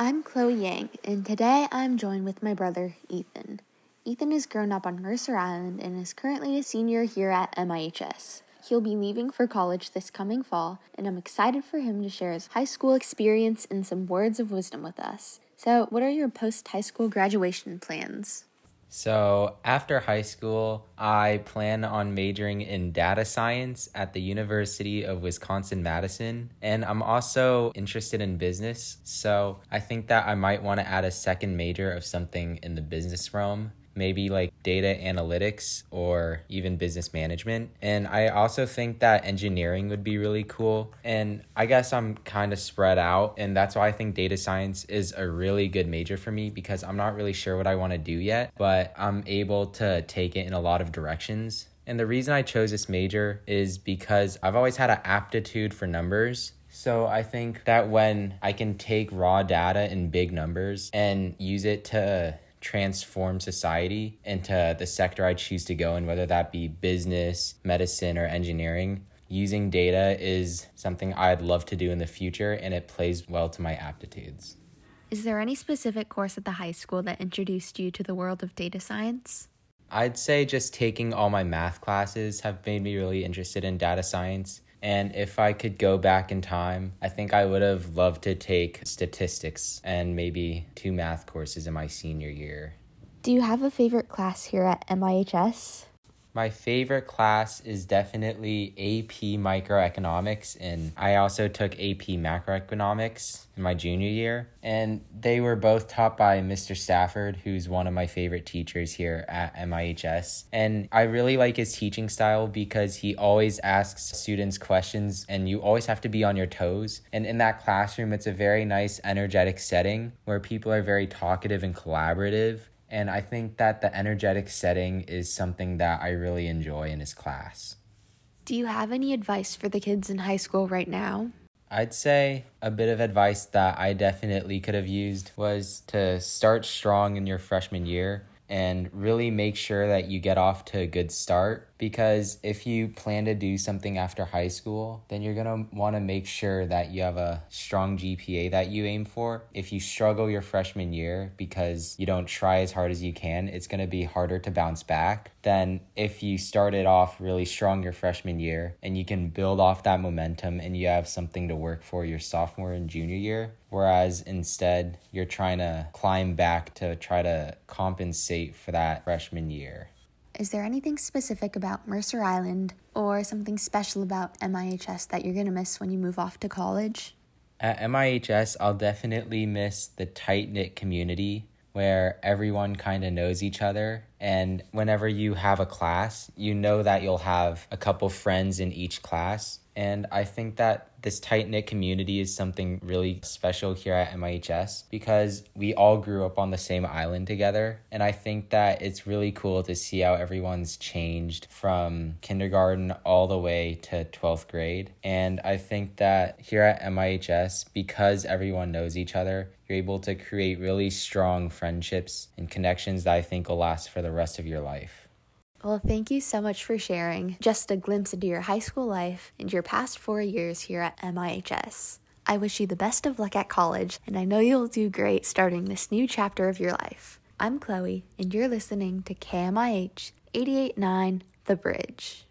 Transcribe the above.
I'm Chloe Yang, and today I'm joined with my brother, Ethan. Ethan has grown up on Mercer Island and is currently a senior here at MIHS. He'll be leaving for college this coming fall, and I'm excited for him to share his high school experience and some words of wisdom with us. So, what are your post high school graduation plans? So, after high school, I plan on majoring in data science at the University of Wisconsin Madison. And I'm also interested in business. So, I think that I might want to add a second major of something in the business realm maybe like data analytics or even business management. And I also think that engineering would be really cool. And I guess I'm kind of spread out. And that's why I think data science is a really good major for me because I'm not really sure what I want to do yet, but I'm able to take it in a lot of directions. And the reason I chose this major is because I've always had an aptitude for numbers. So I think that when I can take raw data in big numbers and use it to transform society into the sector I choose to go in, whether that be business, medicine, or engineering. Using data is something I'd love to do in the future, and it plays well to my aptitudes. Is there any specific course at the high school that introduced you to the world of data science? I'd say just taking all my math classes have made me really interested in data science. And if I could go back in time, I think I would have loved to take statistics and maybe two math courses in my senior year. Do you have a favorite class here at MIHS? My favorite class is definitely AP Microeconomics, and I also took AP Macroeconomics in my junior year. And they were both taught by Mr. Stafford, who's one of my favorite teachers here at MIHS. And I really like his teaching style because he always asks students questions, and you always have to be on your toes. And in that classroom, it's a very nice, energetic setting where people are very talkative and collaborative and I think that the energetic setting is something that I really enjoy in his class. Do you have any advice for the kids in high school right now? I'd say a bit of advice that I definitely could have used was to start strong in your freshman year and really make sure that you get off to a good start because if you plan to do something after high school, then you're going to want to make sure that you have a strong GPA that you aim for. If you struggle your freshman year because you don't try as hard as you can, it's going to be harder to bounce back than if you started off really strong your freshman year and you can build off that momentum and you have something to work for your sophomore and junior year. Whereas instead, you're trying to climb back to try to compensate for that freshman year. Is there anything specific about Mercer Island or something special about MIHS that you're going to miss when you move off to college? At MIHS, I'll definitely miss the tight knit community where everyone kind of knows each other. And whenever you have a class, you know that you'll have a couple friends in each class. And I think that this tight knit community is something really special here at MIHS because we all grew up on the same island together. And I think that it's really cool to see how everyone's changed from kindergarten all the way to 12th grade. And I think that here at MIHS, because everyone knows each other, you're able to create really strong friendships and connections that I think will last for the rest of your life. Well, thank you so much for sharing just a glimpse into your high school life and your past four years here at MIHS. I wish you the best of luck at college, and I know you'll do great starting this new chapter of your life. I'm Chloe, and you're listening to KMIH 889 The Bridge.